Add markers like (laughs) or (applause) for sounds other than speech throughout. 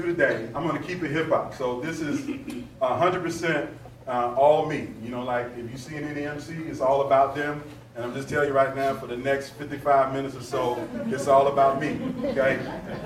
do today, I'm going to keep it hip hop. So this is 100% uh, all me. You know, like if you see an NEMC, it's all about them. And I'm just telling you right now, for the next 55 minutes or so, it's all about me. Okay?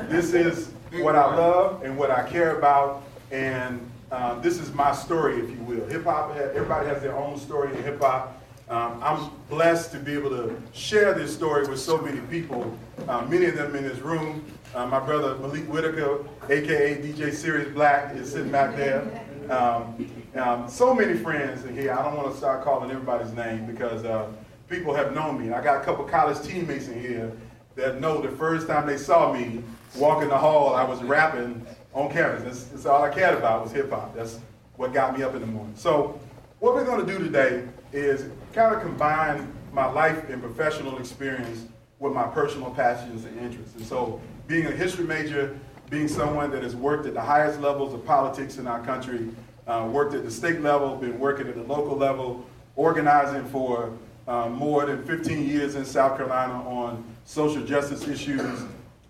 This is what I love and what I care about, and uh, this is my story, if you will. Hip hop, everybody has their own story in hip hop. Um, I'm blessed to be able to share this story with so many people, uh, many of them in this room. Uh, my brother Malik Whitaker, aka DJ Sirius Black, is sitting back there. Um, um, so many friends in here. I don't want to start calling everybody's name because uh, people have known me. I got a couple college teammates in here that know the first time they saw me walking the hall, I was rapping on campus. That's, that's all I cared about was hip hop. That's what got me up in the morning. So what we're going to do today is kind of combine my life and professional experience with my personal passions and interests. And so being a history major, being someone that has worked at the highest levels of politics in our country, uh, worked at the state level, been working at the local level, organizing for uh, more than 15 years in South Carolina on social justice issues.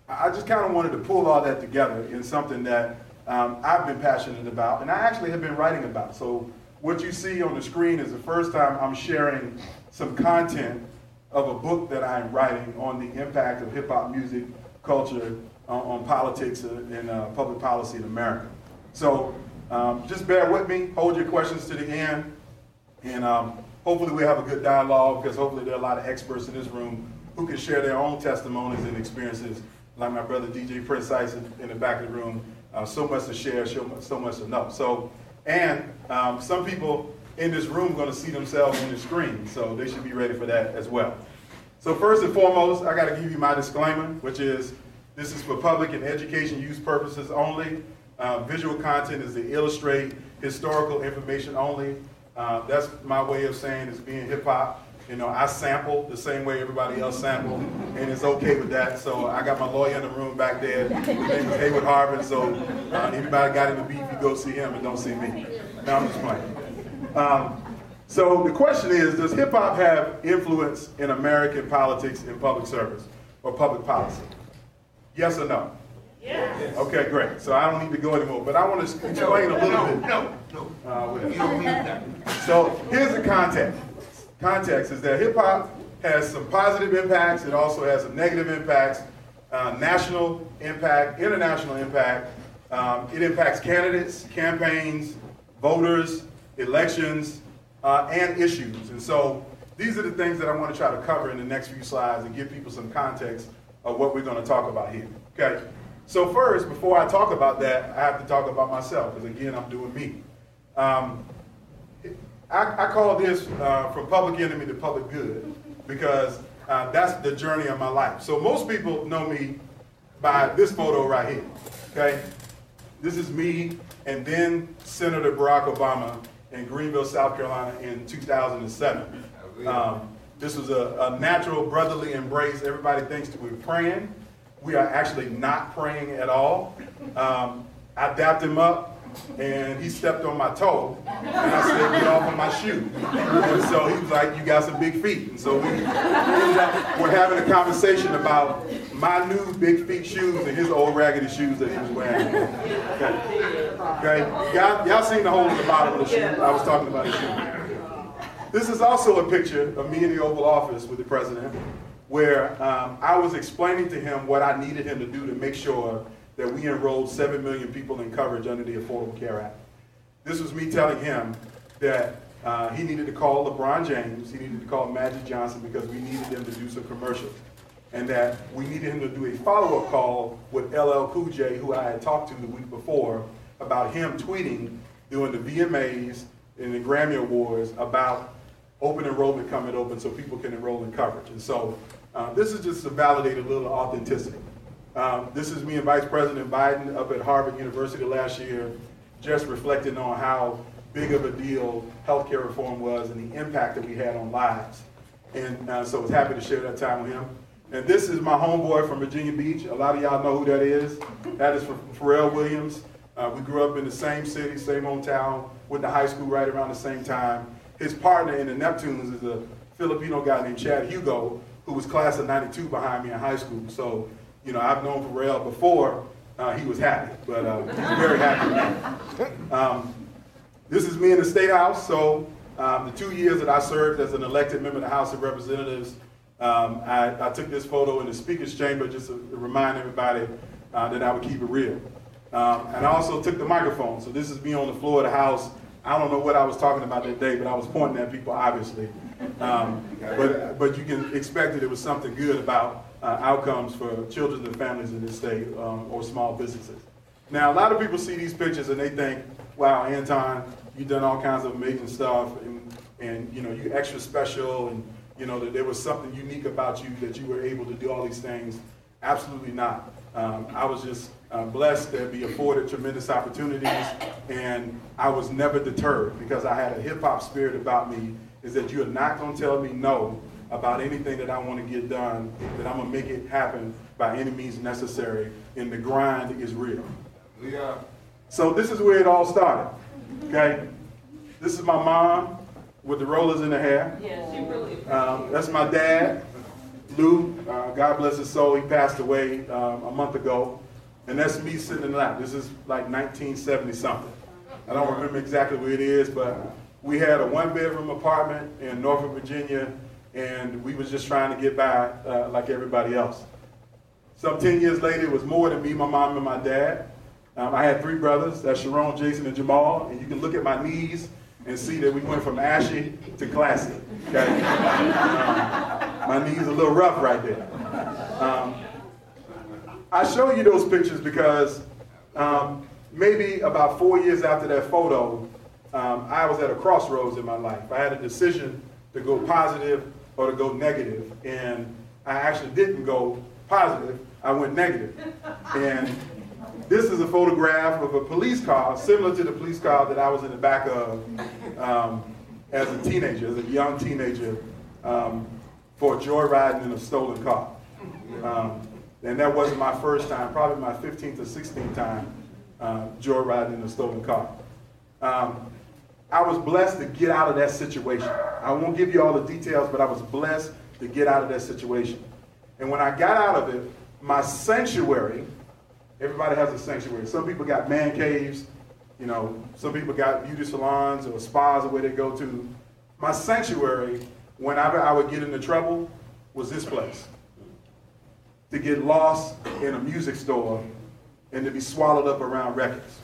I just kind of wanted to pull all that together in something that um, I've been passionate about and I actually have been writing about. So what you see on the screen is the first time I'm sharing some content of a book that I'm writing on the impact of hip hop music culture on, politics and uh, public policy in America. So um, just bear with me, hold your questions to the end, and um, hopefully we have a good dialogue because hopefully there are a lot of experts in this room who can share their own testimonies and experiences, like my brother DJ Prince Tyson in the back of the room. Uh, so much to share, so much to know. So, and um, some people in this room going to see themselves on the screen, so they should be ready for that as well. So first and foremost, I got to give you my disclaimer, which is this is for public and education use purposes only. Uh, visual content is to illustrate historical information only. Uh, that's my way of saying it's being hip hop. You know, I sample the same way everybody else sample, and it's okay with that. So I got my lawyer in the room back there. His name is Hayward Harvard. So uh, anybody got in the beef, you go see him and don't see me. No, I'm just playing. Um, so the question is, does hip hop have influence in American politics in public service or public policy? Yes or no? Yes. Okay, great. So I don't need to go anymore, but I want to explain no, a little no, bit. No, no, uh, You don't mean that. So here's the context. Context is that hip hop has some positive impacts. It also has some negative impacts. Uh, national impact, international impact. Um, it impacts candidates, campaigns, voters, elections, uh, and issues. And so these are the things that I want to try to cover in the next few slides and give people some context of what we're going to talk about here. Okay. So first, before I talk about that, I have to talk about myself because again, I'm doing me. Um, I, I, call this uh, from public enemy to public good because uh, that's the journey of my life. So most people know me by this photo right here. Okay, this is me and then Senator Barack Obama in Greenville, South Carolina in 2007. Um, this was a, a, natural brotherly embrace. Everybody thinks that we're praying. We are actually not praying at all. Um, I dapped him up and he stepped on my toe, and I said, get off of my shoe. And so he was like, you got some big feet. And so we we're having a conversation about my new big feet shoes and his old raggedy shoes that he was wearing. (laughs) Okay. okay. Y'all, y'all seen the hole in the bottom of the shoe. I was talking about his shoe. This is also a picture of me in the Oval Office with the president, where um, I was explaining to him what I needed him to do to make sure that we enrolled 7 million people in coverage under the Affordable Care Act. This was me telling him that uh, he needed to call LeBron James, he needed to call Magic Johnson because we needed them to do some commercials. And that we needed him to do a follow up call with LL Cool J, who I had talked to the week before, about him tweeting during the VMAs and the Grammy Awards about open enrollment coming open so people can enroll in coverage. And so uh, this is just to validate a little authenticity. Um, this is me and Vice President Biden up at Harvard University last year, just reflecting on how big of a deal healthcare reform was and the impact that we had on lives. And uh, so I was happy to share that time with him. And this is my homeboy from Virginia Beach. A lot of y'all know who that is. That is from Pharrell Williams. Uh, we grew up in the same city, same hometown, went to high school right around the same time. His partner in the Neptunes is a Filipino guy named Chad Hugo, who was class of 92 behind me in high school. So you know, I've known Pharrell before uh, he was happy, but uh, he's very happy. Um, this is me in the State House. So um, the two years that I served as an elected member of the House of Representatives, um, I, I, took this photo in the Speaker's Chamber just to, remind everybody uh, that I would keep it real. Um, and I also took the microphone. So this is me on the floor of the House. I don't know what I was talking about that day, but I was pointing at people, obviously. Um, but, but you can expect that it was something good about uh, outcomes for children and families in this state um, or small businesses. Now, a lot of people see these pictures and they think, wow, Anton, you've done all kinds of amazing stuff and, and you know, you're extra special and, you know, that there was something unique about you that you were able to do all these things. Absolutely not. Um, I was just uh, blessed to be afforded tremendous opportunities, and I was never deterred because I had a hip hop spirit about me. Is that you're not going to tell me no about anything that I want to get done, that I'm going to make it happen by any means necessary, and the grind is real. Yeah. So this is where it all started. Okay? This is my mom with the rollers in the hair. Yeah, she really. Um, that's my dad. Lou, uh, God bless his soul, he passed away um, a month ago. And that's me sitting in the lap. This is like 1970 something. I don't remember exactly where it is, but we had a one bedroom apartment in Norfolk, Virginia, and we was just trying to get by uh, like everybody else. Some 10 years later, it was more than me, my mom, and my dad. Um, I had three brothers, that's Sharon, Jason, and Jamal, and you can look at my knees and see that we went from ashy to classy. Okay? Um, my knees a little rough right there. Um, I show you those pictures because um, maybe about four years after that photo, um, I was at a crossroads in my life. I had a decision to go positive or to go negative, and I actually didn't go positive. I went negative. And this is a photograph of a police car, similar to the police car that I was in the back of um, as a teenager, as a young teenager, um, for joyriding in a stolen car. Um, and that wasn't my first time, probably my 15th or 16th time uh, joyriding in a stolen car. Um, I was blessed to get out of that situation. I won't give you all the details, but I was blessed to get out of that situation. And when I got out of it, my sanctuary, everybody has a sanctuary. Some people got man caves, you know, some people got beauty salons or spas or where they go to. My sanctuary, whenever I would get into trouble, was this place. To get lost in a music store and to be swallowed up around records.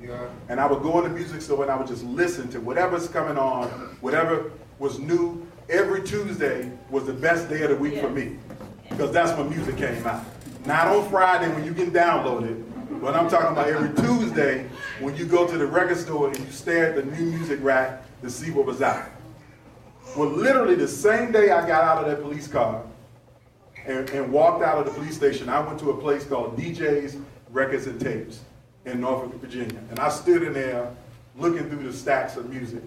Yeah. And I would go in the music store and I would just listen to whatever's coming on, whatever was new. Every Tuesday was the best day of the week yeah. for me because that's when music came out. Not on Friday when you can download it, but I'm talking about every Tuesday when you go to the record store and you stare at the new music rack to see what was out. Well, literally the same day I got out of that police car and, and walked out of the police station, I went to a place called DJ's Records and Tapes in Norfolk, Virginia. And I stood in there looking through the stacks of music.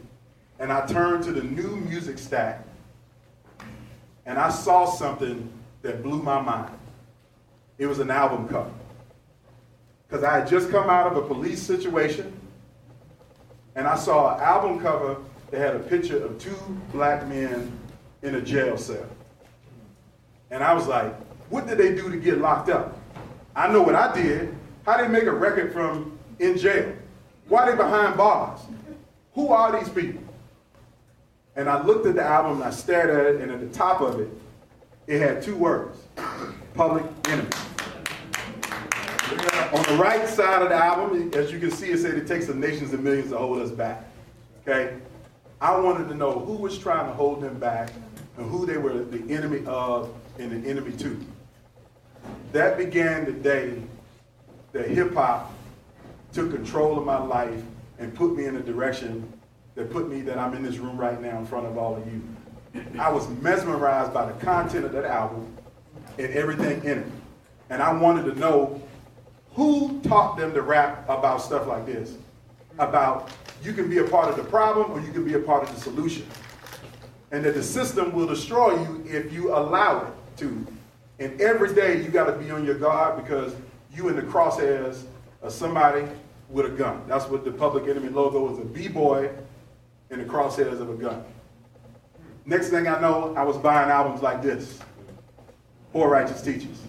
And I turned to the new music stack and I saw something that blew my mind. It was an album cover. Because I had just come out of a police situation and I saw an album cover that had a picture of two black men in a jail cell. And I was like, what did they do to get locked up? I know what I did. How did they make a record from in jail? Why are they behind bars? Who are these people? And I looked at the album and I stared at it, and at the top of it, it had two words Public Enemy. On the right side of the album, as you can see, it said it takes the nations and millions to hold us back. Okay? I wanted to know who was trying to hold them back and who they were the enemy of and the enemy to. That began the day that hip hop took control of my life and put me in a direction that put me that I'm in this room right now in front of all of you. I was mesmerized by the content of that album and everything in it. And I wanted to know who taught them to rap about stuff like this. About you can be a part of the problem or you can be a part of the solution. And that the system will destroy you if you allow it to. And every day you got to be on your guard because you in the crosshairs of somebody with a gun. That's what the Public Enemy logo is a B-boy in the crosshairs of a gun. Next thing I know, I was buying albums like this. Poor Righteous Teachers.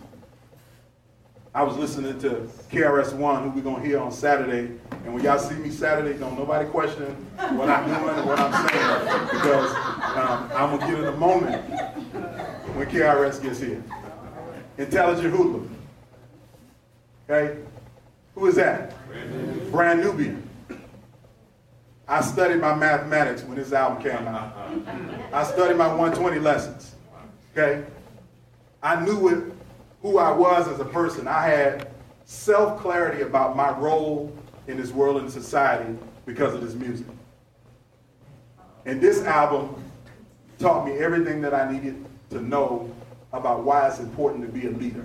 I was listening to KRS-One, who we're going to hear on Saturday. And when y'all see me Saturday, don't nobody question what I'm doing and what I'm saying because um, I'm going to get in the moment when KRS gets here. Intelligent hoodlum. Okay? Who is that? Brand Nubian. I studied my mathematics when this album came out. I studied my 120 lessons. Okay? I knew it, who I was as a person. I had self clarity about my role in this world and society because of this music. And this album taught me everything that I needed to know about why it's important to be a leader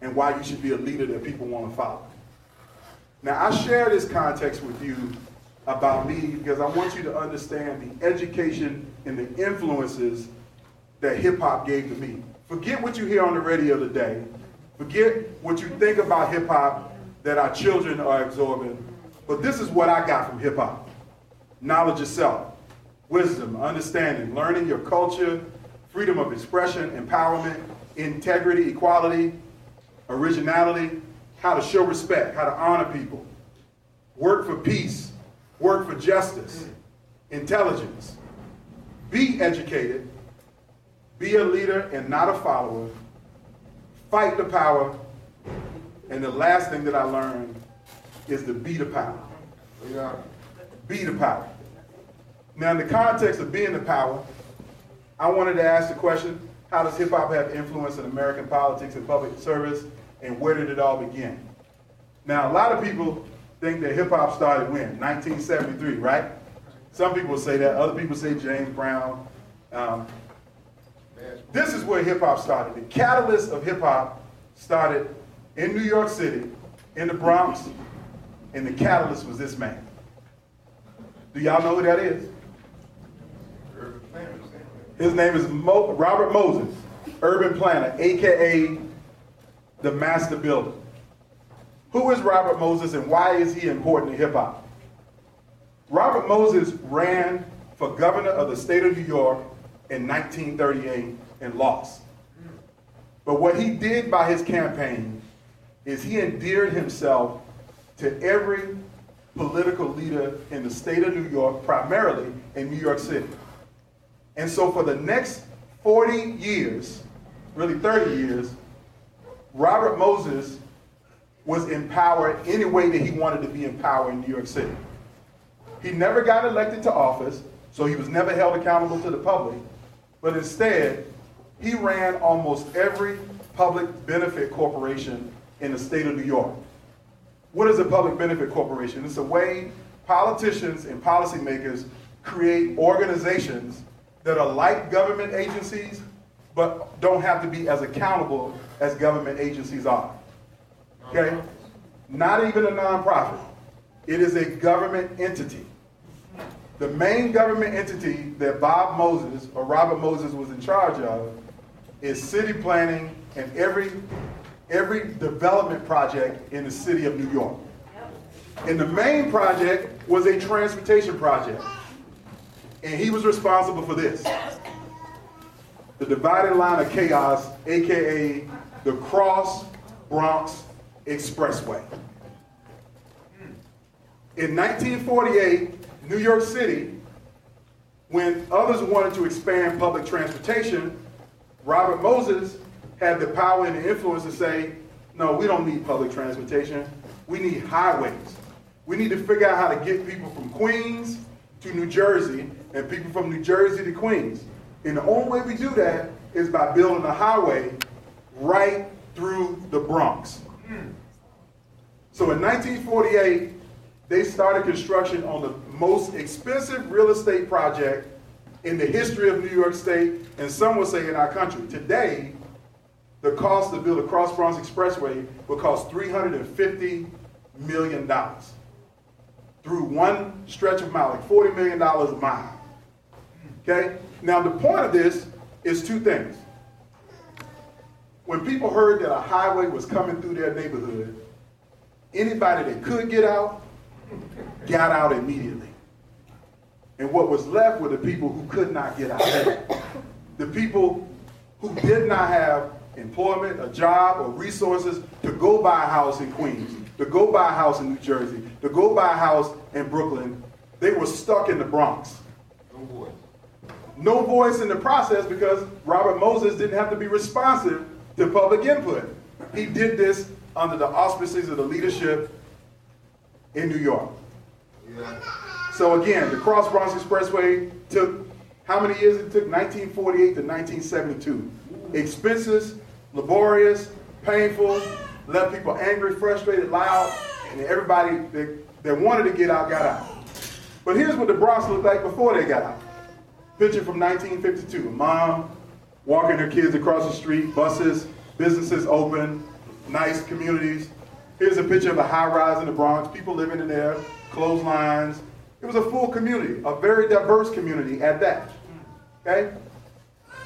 and why you should be a leader that people want to follow. Now, I share this context with you about me because I want you to understand the education and the influences that hip hop gave to me. Forget what you hear on the radio today. Forget what you think about hip hop that our children are absorbing. But this is what I got from hip hop knowledge of self, wisdom, understanding, learning your culture, freedom of expression, empowerment, integrity, equality, originality, how to show respect, how to honor people, work for peace, work for justice, intelligence, be educated, be a leader and not a follower, fight the power, and the last thing that I learned is to be the power. Yeah. Be the power. Now, in the context of being the power, I wanted to ask the question how does hip hop have influence in American politics and public service, and where did it all begin? Now, a lot of people think that hip hop started when? 1973, right? Some people say that. Other people say James Brown. Um, this is where hip hop started. The catalyst of hip hop started in New York City, in the Bronx, and the catalyst was this man. Do y'all know who that is? His name is Mo- Robert Moses, urban planner, aka the master builder. Who is Robert Moses and why is he important to hip hop? Robert Moses ran for governor of the state of New York in 1938 and lost. But what he did by his campaign is he endeared himself to every political leader in the state of New York, primarily in New York City. And so for the next 40 years, really 30 years, Robert Moses was empowered any way that he wanted to be empowered in New York City. He never got elected to office, so he was never held accountable to the public, but instead, he ran almost every public benefit corporation in the state of New York. What is a public benefit corporation? It's a way politicians and policymakers create organizations that are like government agencies, but don't have to be as accountable as government agencies are. Okay? Not even a nonprofit. It is a government entity. The main government entity that Bob Moses or Robert Moses was in charge of is city planning and every every development project in the city of New York. And the main project was a transportation project. And he was responsible for this. The divided line of chaos, aka the Cross Bronx Expressway. In 1948, New York City, when others wanted to expand public transportation, Robert Moses had the power and the influence to say, no, we don't need public transportation. We need highways. We need to figure out how to get people from Queens to New Jersey and people from New Jersey to Queens. And the only way we do that is by building a highway right through the Bronx. So in 1948, they started construction on the most expensive real estate project in the history of New York State, and some would say in our country. Today, the cost to build a Cross Bronx Expressway would cost $350 million through one stretch of mile, like $40 million a mile. Okay? Now, the point of this is two things. When people heard that a highway was coming through their neighborhood, anybody that could get out got out immediately. And what was left were the people who could not get out. The people who did not have employment, a job, or resources to go buy a house in Queens, to go buy a house in New Jersey, to go buy a house in Brooklyn, they were stuck in the Bronx. No voice. No voice in the process because Robert Moses didn't have to be responsive to public input. He did this under the auspices of the leadership in New York. Yeah. So again, the Cross Bronx Expressway took how many years it took? 1948 to 1972. Expenses, laborious, painful, left people angry, frustrated, loud, and everybody that, that wanted to get out got out. But here's what the Bronx looked like before they got out. Picture from 1952. Mom walking her kids across the street, buses, businesses open, nice communities. Here's a picture of a high rise in the Bronx, people living in there, clotheslines. It was a full community, a very diverse community at that. Okay?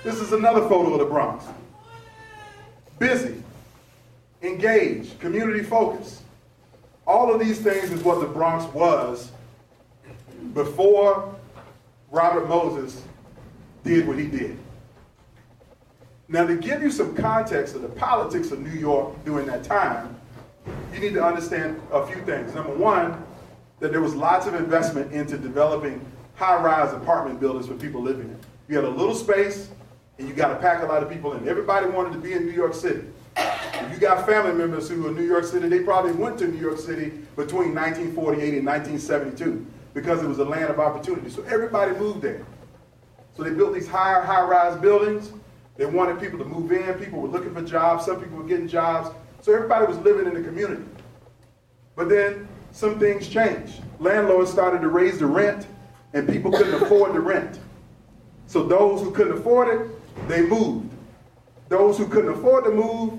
This is another photo of the Bronx. Busy, engaged, community focused. All of these things is what the Bronx was before Robert Moses did what he did. Now, to give you some context of the politics of New York during that time, you need to understand a few things. Number one, that there was lots of investment into developing high-rise apartment buildings for people living in. You had a little space, and you got to pack a lot of people in. Everybody wanted to be in New York City. If you got family members who were in New York City, they probably went to New York City between 1948 and 1972 because it was a land of opportunity. So everybody moved there. So they built these high, high-rise buildings. They wanted people to move in. People were looking for jobs. Some people were getting jobs. So everybody was living in the community. But then some things changed. Landlords started to raise the rent, and people couldn't afford the rent. So those who couldn't afford it, they moved. Those who couldn't afford to move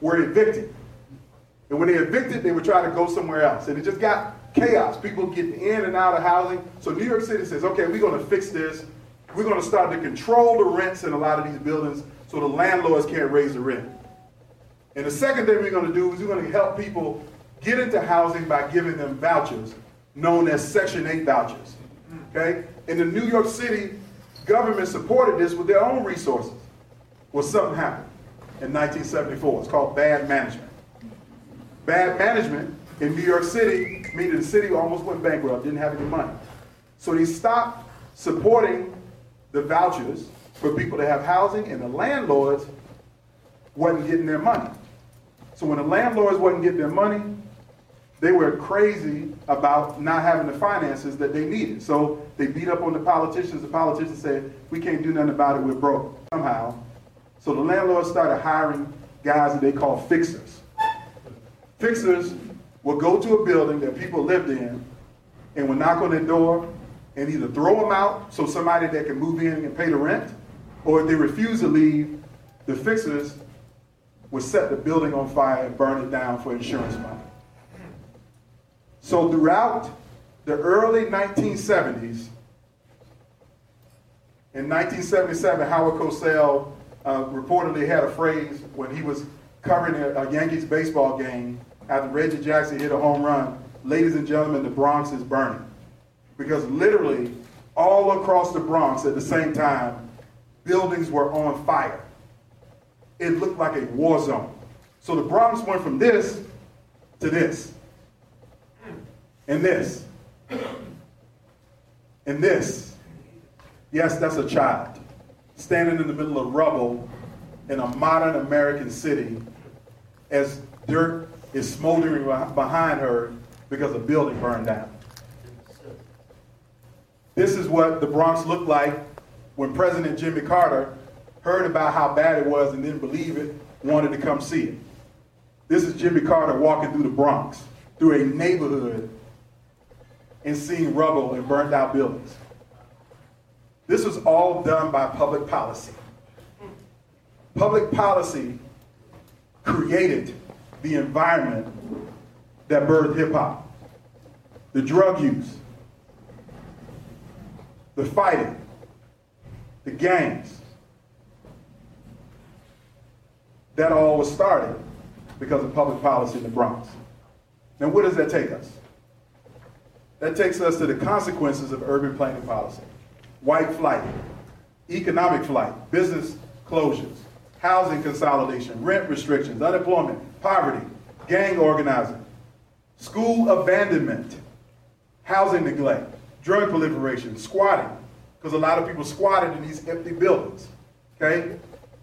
were evicted. And when they evicted, they would try to go somewhere else. And it just got chaos. People getting in and out of housing. So New York City says, okay, we're going to fix this. We're going to start to control the rents in a lot of these buildings so the landlords can't raise the rent. And the second thing we're going to do is we're going to help people get into housing by giving them vouchers, known as Section 8 vouchers. Okay? And the New York City, government supported this with their own resources. Well, something happened in 1974. It's called bad management. Bad management in New York City, meaning the city almost went bankrupt, didn't have any money. So they stopped supporting the vouchers for people to have housing, and the landlords wasn't getting their money. So when the landlords wasn't getting their money, they were crazy about not having the finances that they needed. So they beat up on the politicians. The politicians said, we can't do nothing about it, we're broke somehow. So the landlords started hiring guys that they call fixers. Fixers would go to a building that people lived in and would knock on their door and either throw them out so somebody that can move in and pay the rent, or if they refuse to leave, the fixers would set the building on fire and burn it down for insurance money. So throughout the early 1970s, in 1977, Howard Cosell uh, reportedly had a phrase when he was covering a, a Yankees baseball game after Reggie Jackson hit a home run, ladies and gentlemen, the Bronx is burning. Because literally, all across the Bronx at the same time, buildings were on fire. It looked like a war zone. So the Bronx went from this to this, and this, and this. Yes, that's a child standing in the middle of rubble in a modern American city as dirt is smoldering behind her because a building burned down. This is what the Bronx looked like when President Jimmy Carter heard about how bad it was and didn't believe it, wanted to come see it. This is Jimmy Carter walking through the Bronx, through a neighborhood, and seeing rubble and burned out buildings. This was all done by public policy. Public policy created the environment that birthed hip hop. The drug use, the fighting, the gangs. That all was started because of public policy in the Bronx. Now, where does that take us? That takes us to the consequences of urban planning policy white flight, economic flight, business closures, housing consolidation, rent restrictions, unemployment, poverty, gang organizing, school abandonment, housing neglect, drug proliferation, squatting, because a lot of people squatted in these empty buildings, okay?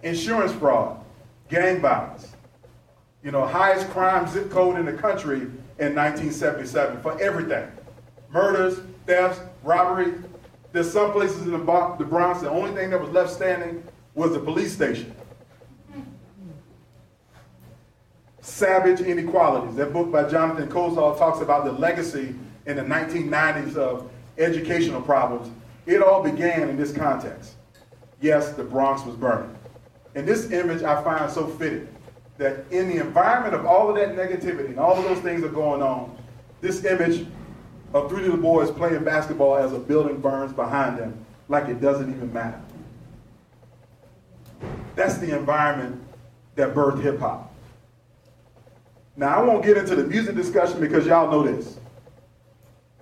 Insurance fraud, gang violence, you know, highest crime zip code in the country in 1977 for everything. Murders, thefts, robbery. There's some places in the Bronx, the only thing that was left standing was the police station. Savage Inequalities. That book by Jonathan Kozol talks about the legacy in the 1990s of educational problems. It all began in this context. Yes, the Bronx was burning. And this image I find so fitting that in the environment of all of that negativity and all of those things are going on, this image of three little boys playing basketball as a building burns behind them like it doesn't even matter. That's the environment that birthed hip hop. Now, I won't get into the music discussion because y'all know this.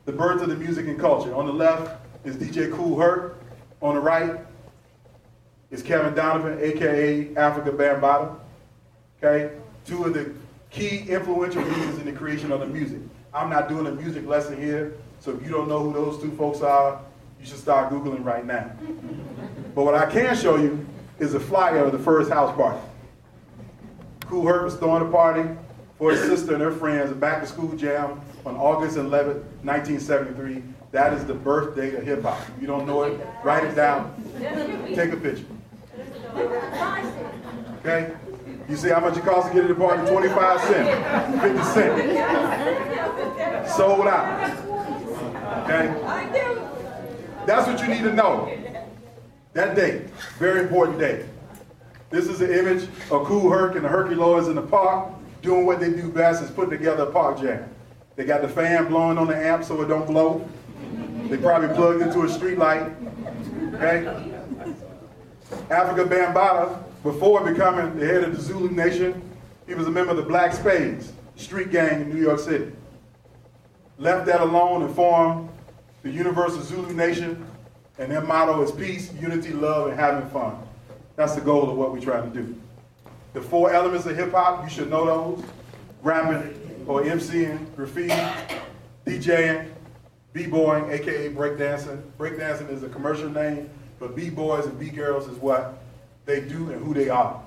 The birth of the music and culture. On the left is DJ Kool Herc. On the right is Kevin Donovan, aka Afrika Bambaataa. Okay? Two of the key influential leaders in the creation of the music. I'm not doing a music lesson here, so if you don't know who those two folks are, you should start Googling right now. But what I can show you is a flyer of the first house party. Kool Herc was throwing a party for his sister and her friends, a back to school jam on August 11, 1973. That is the birthday of hip hop. If you don't know it, write it down. Take a picture. Okay? You see how much it costs to get to the party? 25 cents, 50 cents. Sold out. Okay? That's what you need to know. That day, very important day. This is an image of Kool Herc and the Herculoids in the park doing what they do best is putting together a park jam. They got the fan blowing on the amp so it don't blow. They probably plugged into a street light. Okay? Afrika Bambaataa before becoming the head of the Zulu Nation, he was a member of the Black Spades, street gang in New York City. Left that alone and formed the Universal Zulu Nation, and their motto is peace, unity, love, and having fun. That's the goal of what we're trying to do. The four elements of hip hop, you should know those rapping or MCing, graffiti, DJing, b-boying, aka breakdancing. Breakdancing is a commercial name, but b-boys and b-girls is what they do and who they are.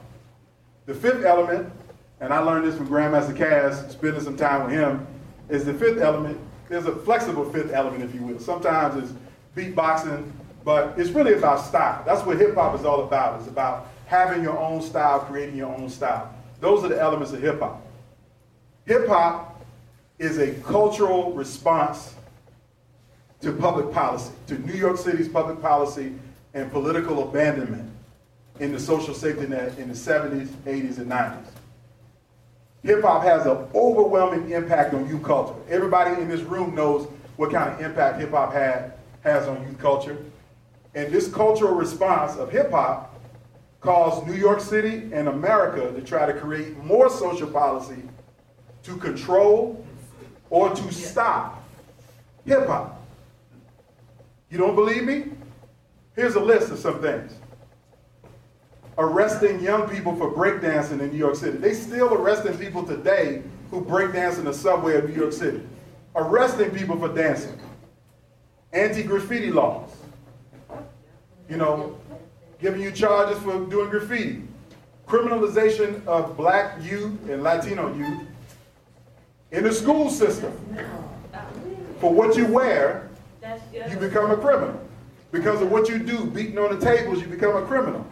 The fifth element, and I learned this from Grandmaster Caz, spending some time with him, is the fifth element. There's a flexible fifth element, if you will. Sometimes it's beatboxing, but it's really about style. That's what hip hop is all about. It's about having your own style, creating your own style. Those are the elements of hip hop. Hip hop is a cultural response to public policy, to New York City's public policy and political abandonment in the social safety net in the 70s, 80s, and 90s. Hip hop has an overwhelming impact on youth culture. Everybody in this room knows what kind of impact hip hop had has on youth culture. And this cultural response of hip hop caused New York City and America to try to create more social policy to control or to stop hip hop. You don't believe me? Here's a list of some things arresting young people for breakdancing in New York City. They still arresting people today who breakdance in the subway of New York City. Arresting people for dancing. Anti-graffiti laws. You know, giving you charges for doing graffiti. Criminalization of black youth and Latino youth in the school system. For what you wear, you become a criminal. Because of what you do, beating on the tables, you become a criminal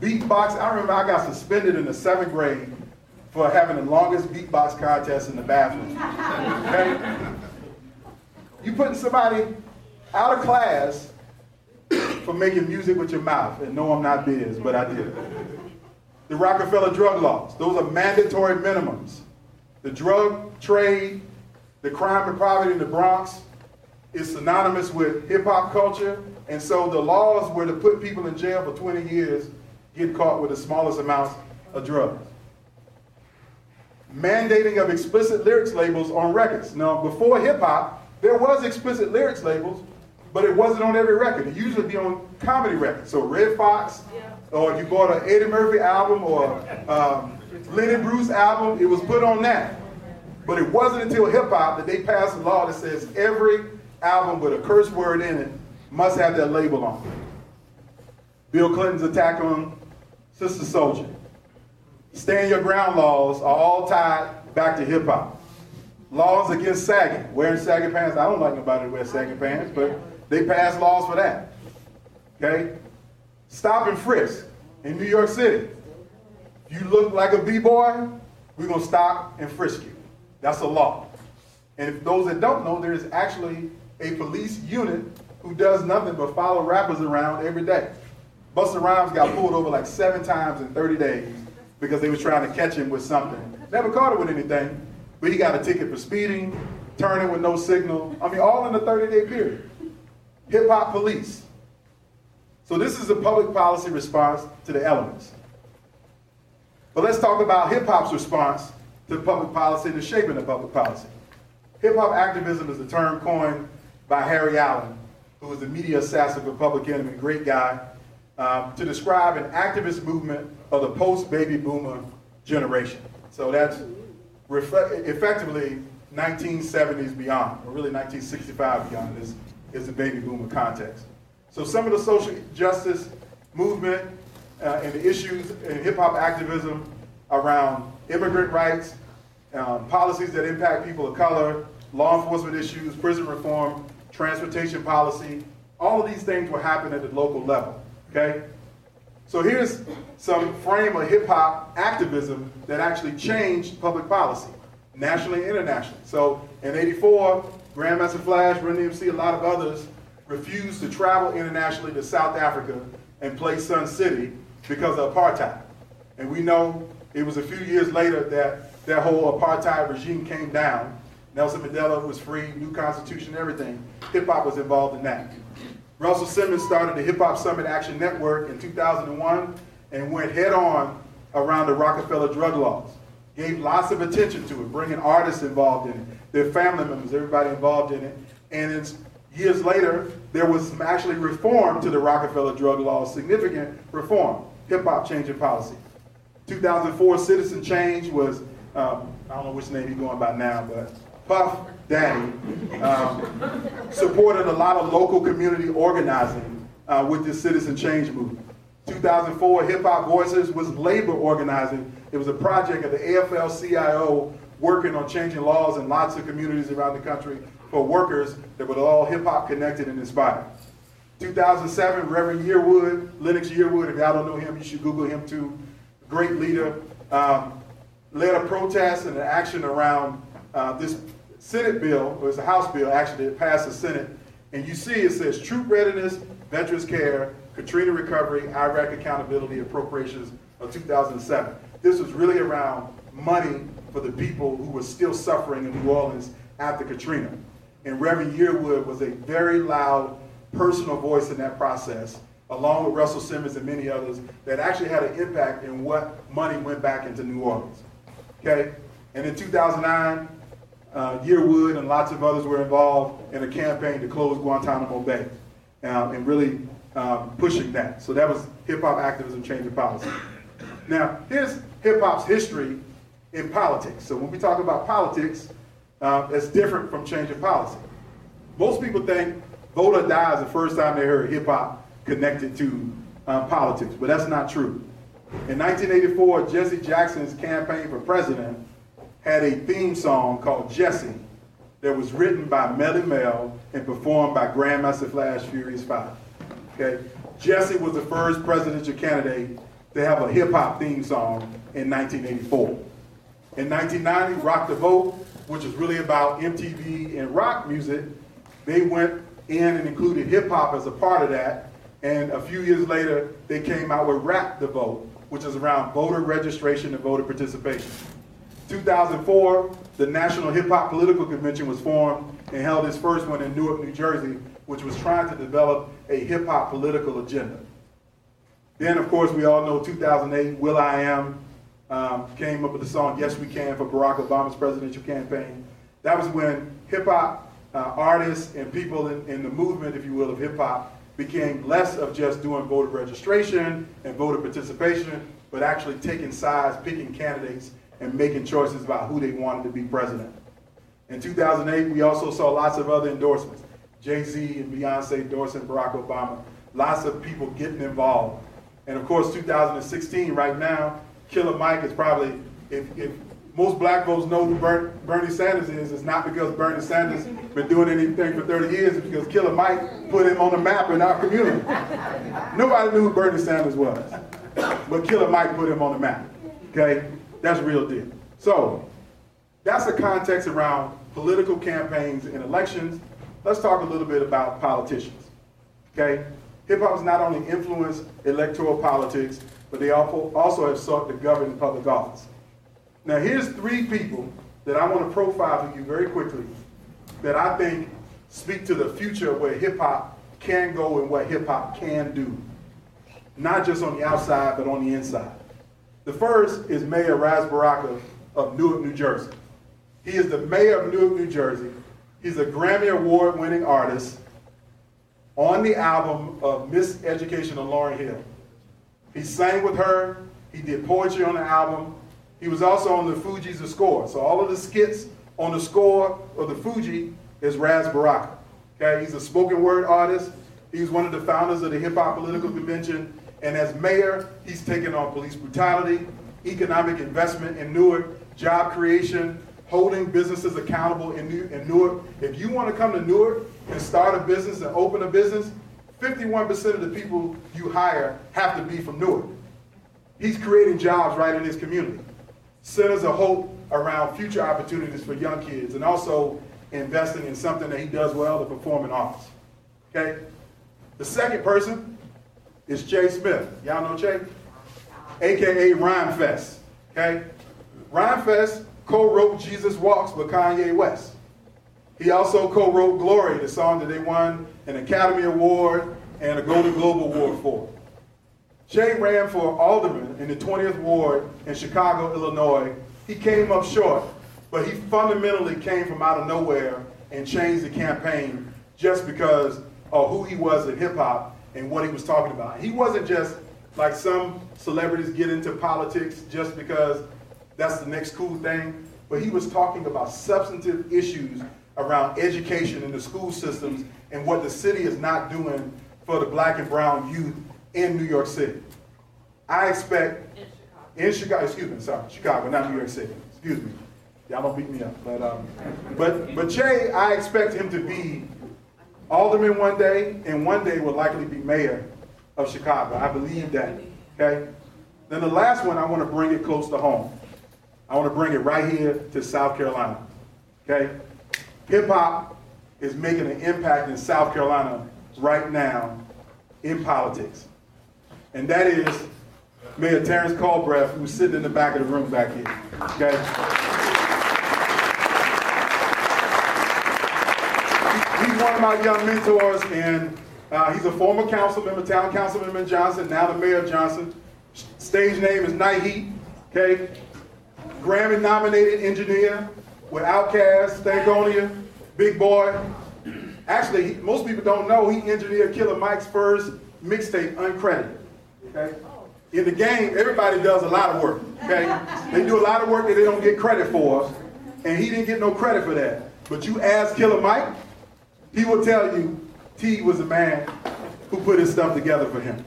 beatbox. I remember I got suspended in the seventh grade for having the longest beatbox contest in the bathroom. Okay? You putting somebody out of class for making music with your mouth. And no, I'm not biz, but I did. The Rockefeller drug laws, those are mandatory minimums. The drug trade, the crime and poverty in the Bronx is synonymous with hip hop culture. And so the laws were to put people in jail for 20 years get caught with the smallest amounts of drugs. Mandating of explicit lyrics labels on records. Now, before hip hop, there was explicit lyrics labels, but it wasn't on every record. It usually be on comedy records. So Redd Foxx, or if you bought an Eddie Murphy album or um, Lenny Bruce album, it was put on that. But it wasn't until hip hop that they passed a law that says every album with a curse word in it must have that label on it. Bill Clinton's attack on Sister Souljah. Stand your ground laws are all tied back to hip hop. Laws against sagging, wearing sagging pants. I don't like nobody to wear sagging pants, but they passed laws for that. Okay? Stop and frisk in New York City. If you look like a B-boy, we're going to stop and frisk you. That's a law. And if those that don't know, there is actually a police unit who does nothing but follow rappers around every day. Busta Rhymes got pulled over like seven times in 30 days because they was trying to catch him with something. Never caught him with anything, but he got a ticket for speeding, turning with no signal. I mean, all in a 30-day period. Hip hop police. So this is a public policy response to the elements. But let's talk about hip hop's response to public policy and the shaping of public policy. Hip hop activism is a term coined by Harry Allen, who was the media assassin for Public Enemy, great guy, um, to describe an activist movement of the post-baby boomer generation. So that's effectively 1970s beyond, or really 1965 beyond is, is the baby boomer context. So some of the social justice movement uh, and the issues in hip-hop activism around immigrant rights, um, policies that impact people of color, law enforcement issues, prison reform, transportation policy, all of these things will happen at the local level, okay? So here's some frame of hip hop activism that actually changed public policy, nationally and internationally. So in 84, Grandmaster Flash, Run DMC, a lot of others refused to travel internationally to South Africa and play Sun City because of apartheid. And we know it was a few years later that that whole apartheid regime came down. Nelson Mandela was free, new constitution, everything. Hip hop was involved in that. Russell Simmons started the Hip Hop Summit Action Network in 2001 and went head on around the Rockefeller drug laws. Gave lots of attention to it, bringing artists involved in it, their family members, everybody involved in it. And years later, there was actually reform to the Rockefeller drug laws, significant reform, hip hop changing policy. 2004 Citizen Change was, um, I don't know which name he's going by now, but Puff Daddy um, supported a lot of local community organizing uh, with this citizen change movement. 2004 Hip Hop Voices was labor organizing. It was a project of the AFL-CIO working on changing laws in lots of communities around the country for workers that were all hip hop connected and inspired. 2007, Reverend Yearwood, Lennox Yearwood, if y'all don't know him, you should Google him too. Great leader. Um, led a protest and an action around uh, this Senate bill, it was a House bill actually, it passed the Senate. And you see it says troop readiness, veterans care, Katrina recovery, Iraq accountability, appropriations of 2007. This was really around money for the people who were still suffering in New Orleans after Katrina. And Reverend Yearwood was a very loud personal voice in that process, along with Russell Simmons and many others, that actually had an impact in what money went back into New Orleans. Okay? And in 2009, uh, Yearwood and lots of others were involved in a campaign to close Guantanamo Bay um, and really um, pushing that. So that was hip hop activism changing policy. Now, here's hip hop's history in politics. So when we talk about politics, uh, it's different from changing policy. Most people think vote or die is the first time they heard hip hop connected to um, politics, but that's not true. In 1984, Jesse Jackson's campaign for president had a theme song called Jesse that was written by Melle Mel and performed by Grandmaster Flash Furious 5. Okay? Jesse was the first presidential candidate to have a hip hop theme song in 1984. In 1990, Rock the Vote, which was really about MTV and rock music, they went in and included hip hop as a part of that. And a few years later, they came out with Rap the Vote, which is around voter registration and voter participation. 2004, the National Hip Hop Political Convention was formed and held its first one in Newark, New Jersey, which was trying to develop a hip hop political agenda. Then, of course, we all know 2008, Will will.i.am um, came up with the song Yes We Can for Barack Obama's presidential campaign. That was when hip hop uh, artists and people in, in the movement, if you will, of hip hop became less of just doing voter registration and voter participation, but actually taking sides, picking candidates, and making choices about who they wanted to be president. In 2008, we also saw lots of other endorsements. Jay-Z and Beyonce endorsing Barack Obama. Lots of people getting involved. And of course, 2016, right now, Killer Mike is probably, if, if most black folks know who Bernie Sanders is, it's not because Bernie Sanders been doing anything for 30 years, it's because Killer Mike put him on the map in our community. Nobody knew who Bernie Sanders was, but Killer Mike put him on the map. Okay? That's real deal. So, that's the context around political campaigns and elections. Let's talk a little bit about politicians. Okay? Hip hop has not only influenced electoral politics, but they also have sought to govern public office. Now, here's three people that I want to profile for you very quickly that I think speak to the future of where hip hop can go and what hip hop can do. Not just on the outside, but on the inside. The first is Mayor Ras Baraka of Newark, New Jersey. He is the mayor of Newark, New Jersey. He's a Grammy Award winning artist on the album of Miseducation of Lauryn Hill. He sang with her, he did poetry on the album, he was also on the Fugees' The Score. So all of the skits on the score of the Fuji is Ras Baraka. Okay, he's a spoken word artist. He's one of the founders of the Hip Hop Political Convention. And as mayor, he's taken on police brutality, economic investment in Newark, job creation, holding businesses accountable in, New- in Newark. If you want to come to Newark and start a business and open a business, 51% of the people you hire have to be from Newark. He's creating jobs right in his community centers of hope around future opportunities for young kids and also investing in something that he does well, the performing arts. Okay? The second person is Che Smith. Y'all know Che? AKA Rhymefest. Okay? Rhymefest co-wrote Jesus Walks with Kanye West. He also co-wrote Glory, the song that they won an Academy Award and a Golden Globe Award for. Che ran for alderman in the 20th Ward in Chicago, Illinois. He came up short, but he fundamentally came from out of nowhere and changed the campaign just because of who he was in hip hop and what he was talking about. He wasn't just like some celebrities get into politics just because that's the next cool thing, but he was talking about substantive issues around education in the school systems and what the city is not doing for the black and brown youth in New York City. I expect in Chicago, in Chicago excuse me, sorry, Chicago, not New York City. Excuse me. Y'all don't beat me up. But um, but but Che, I expect him to be alderman one day, and one day will likely be mayor of Chicago. I believe that. Okay? Then the last one, I want to bring it close to home. I want to bring it right here to South Carolina. Okay? Hip hop is making an impact in South Carolina right now in politics and that is Mayor Terrence Culbreath, who's sitting in the back of the room back here. Okay? He's one my young mentors, and uh, he's a former council member, town council member Johnston, now the mayor of Johnston. Stage name is Night Heat, okay? Grammy nominated engineer with Outkast, Stankonia, Big Boi. Actually, most people don't know he engineered Killer Mike's first mixtape, uncredited. Okay? In the game, everybody does a lot of work. Okay? They do a lot of work that they don't get credit for, and he didn't get no credit for that. But you ask Killer Mike, he will tell you T was a man who put his stuff together for him.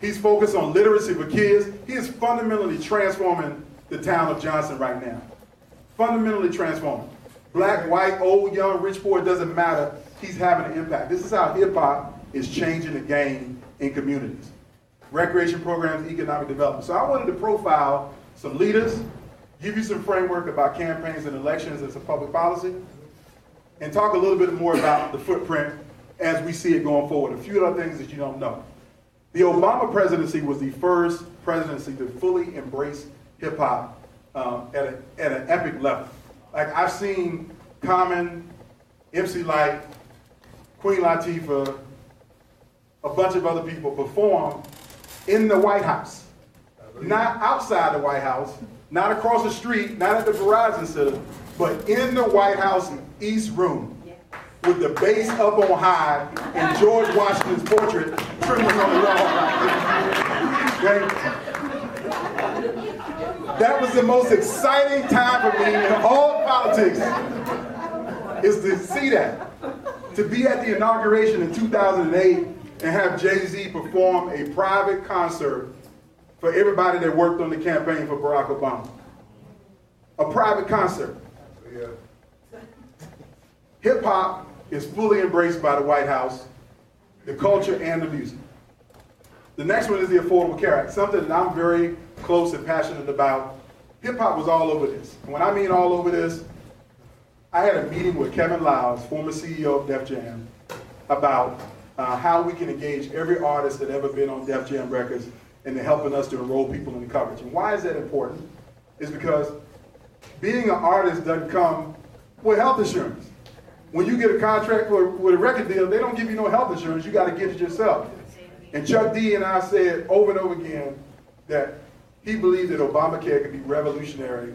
He's focused on literacy for kids. He is fundamentally transforming the town of Johnston right now. Fundamentally transforming. Black, white, old, young, rich, poor, it doesn't matter. He's having an impact. This is how hip hop is changing the game in communities recreation programs, economic development. So I wanted to profile some leaders, give you some framework about campaigns and elections and some public policy, and talk a little bit more about the footprint as we see it going forward. A few other things that you don't know. The Obama presidency was the first presidency to fully embrace hip hop um, at, a, at an epic level. Like I've seen Common, MC Lyte, Queen Latifah, a bunch of other people perform in the White House. Not outside the White House, not across the street, not at the Verizon Center, but in the White House East Room. with the bass up on high and George Washington's portrait trembling on the wall. That was the most exciting time for me in all politics, is to see that. To be at the inauguration in 2008 and have Jay-Z perform a private concert for everybody that worked on the campaign for Barack Obama. A private concert. Yeah. Hip hop is fully embraced by the White House, the culture and the music. The next one is the Affordable Care Act, something that I'm very close and passionate about. Hip hop was all over this. And when I mean all over this, I had a meeting with Kevin Liles, former CEO of Def Jam, about uh, how we can engage every artist that ever been on Def Jam Records and helping us to enroll people in the coverage. And why is that important? Is because being an artist doesn't come with health insurance. When you get a contract for, with a record deal, they don't give you no health insurance. You got to get it yourself. And Chuck D and I said over and over again that he believed that Obamacare could be revolutionary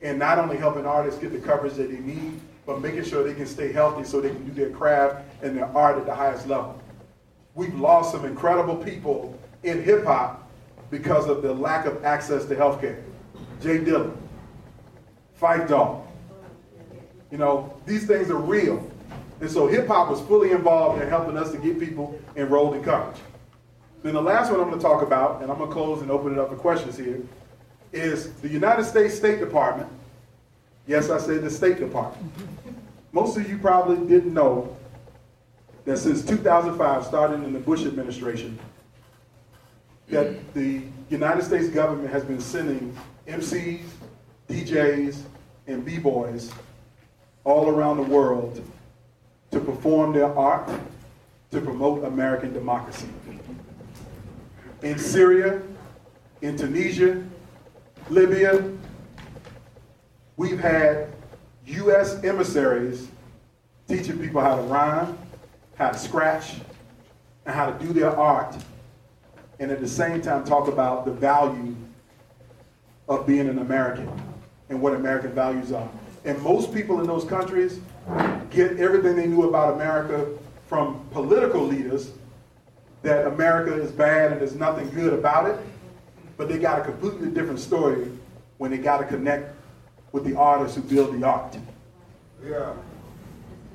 in not only helping artists get the coverage that they need, but making sure they can stay healthy so they can do their craft and their art at the highest level. We've lost some incredible people in hip hop because of the lack of access to health care. J Dilla, Phife Dawg. You know, these things are real. And so hip hop was fully involved in helping us to get people enrolled in college. Then the last one I'm going to talk about, and I'm going to close and open it up for questions here, is the United States State Department. Yes, I said the State Department. Most of you probably didn't know that since 2005, starting in the Bush administration, that the United States government has been sending MCs, DJs, and B-boys all around the world to perform their art to promote American democracy. In Syria, in Tunisia, Libya, we've had U.S. emissaries teaching people how to rhyme, how to scratch, and how to do their art, and at the same time talk about the value of being an American and what American values are. And most people in those countries get everything they knew about America from political leaders that America is bad and there's nothing good about it, but they got a completely different story when they got to connect with the artists who build the art. Yeah.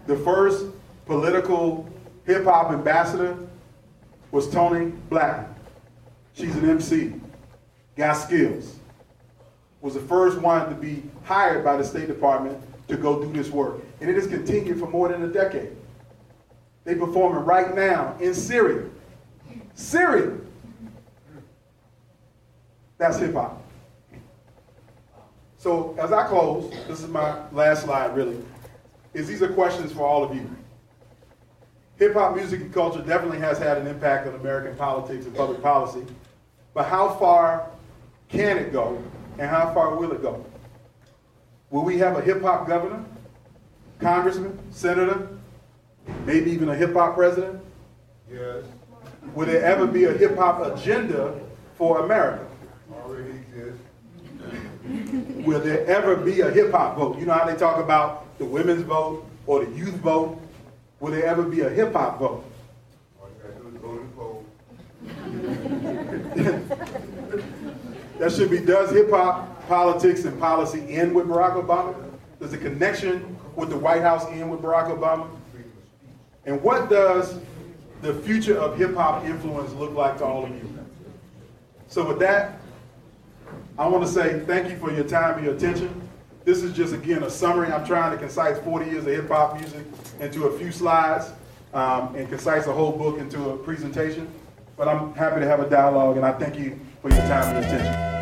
The first political hip hop ambassador was Toni Blackman. She's an MC, got skills. Was the first one to be hired by the State Department to go do this work. And it has continued for more than a decade. They performing right now in Syria. Syria. That's hip hop. So as I close, this is my last slide really, is these are questions for all of you. Hip hop music and culture definitely has had an impact on American politics and public policy, but how far can it go and how far will it go? Will we have a hip hop governor, congressman, senator, maybe even a hip hop president? Yes. Will there ever be a hip hop agenda for America? Already exists. Will there ever be a hip hop vote? You know how they talk about the women's vote or the youth vote? Will there ever be a hip hop vote? All you gotta do is go to the poll. (laughs) That should be does hip hop politics and policy end with Barack Obama? Does the connection with the White House end with Barack Obama? And what does the future of hip hop influence look like to all of you? So with that, I want to say thank you for your time and your attention. This is just again a summary. I'm trying to concise 40 years of hip hop music into a few slides um, and concise a whole book into a presentation. But I'm happy to have a dialogue, and I thank you for your time and attention.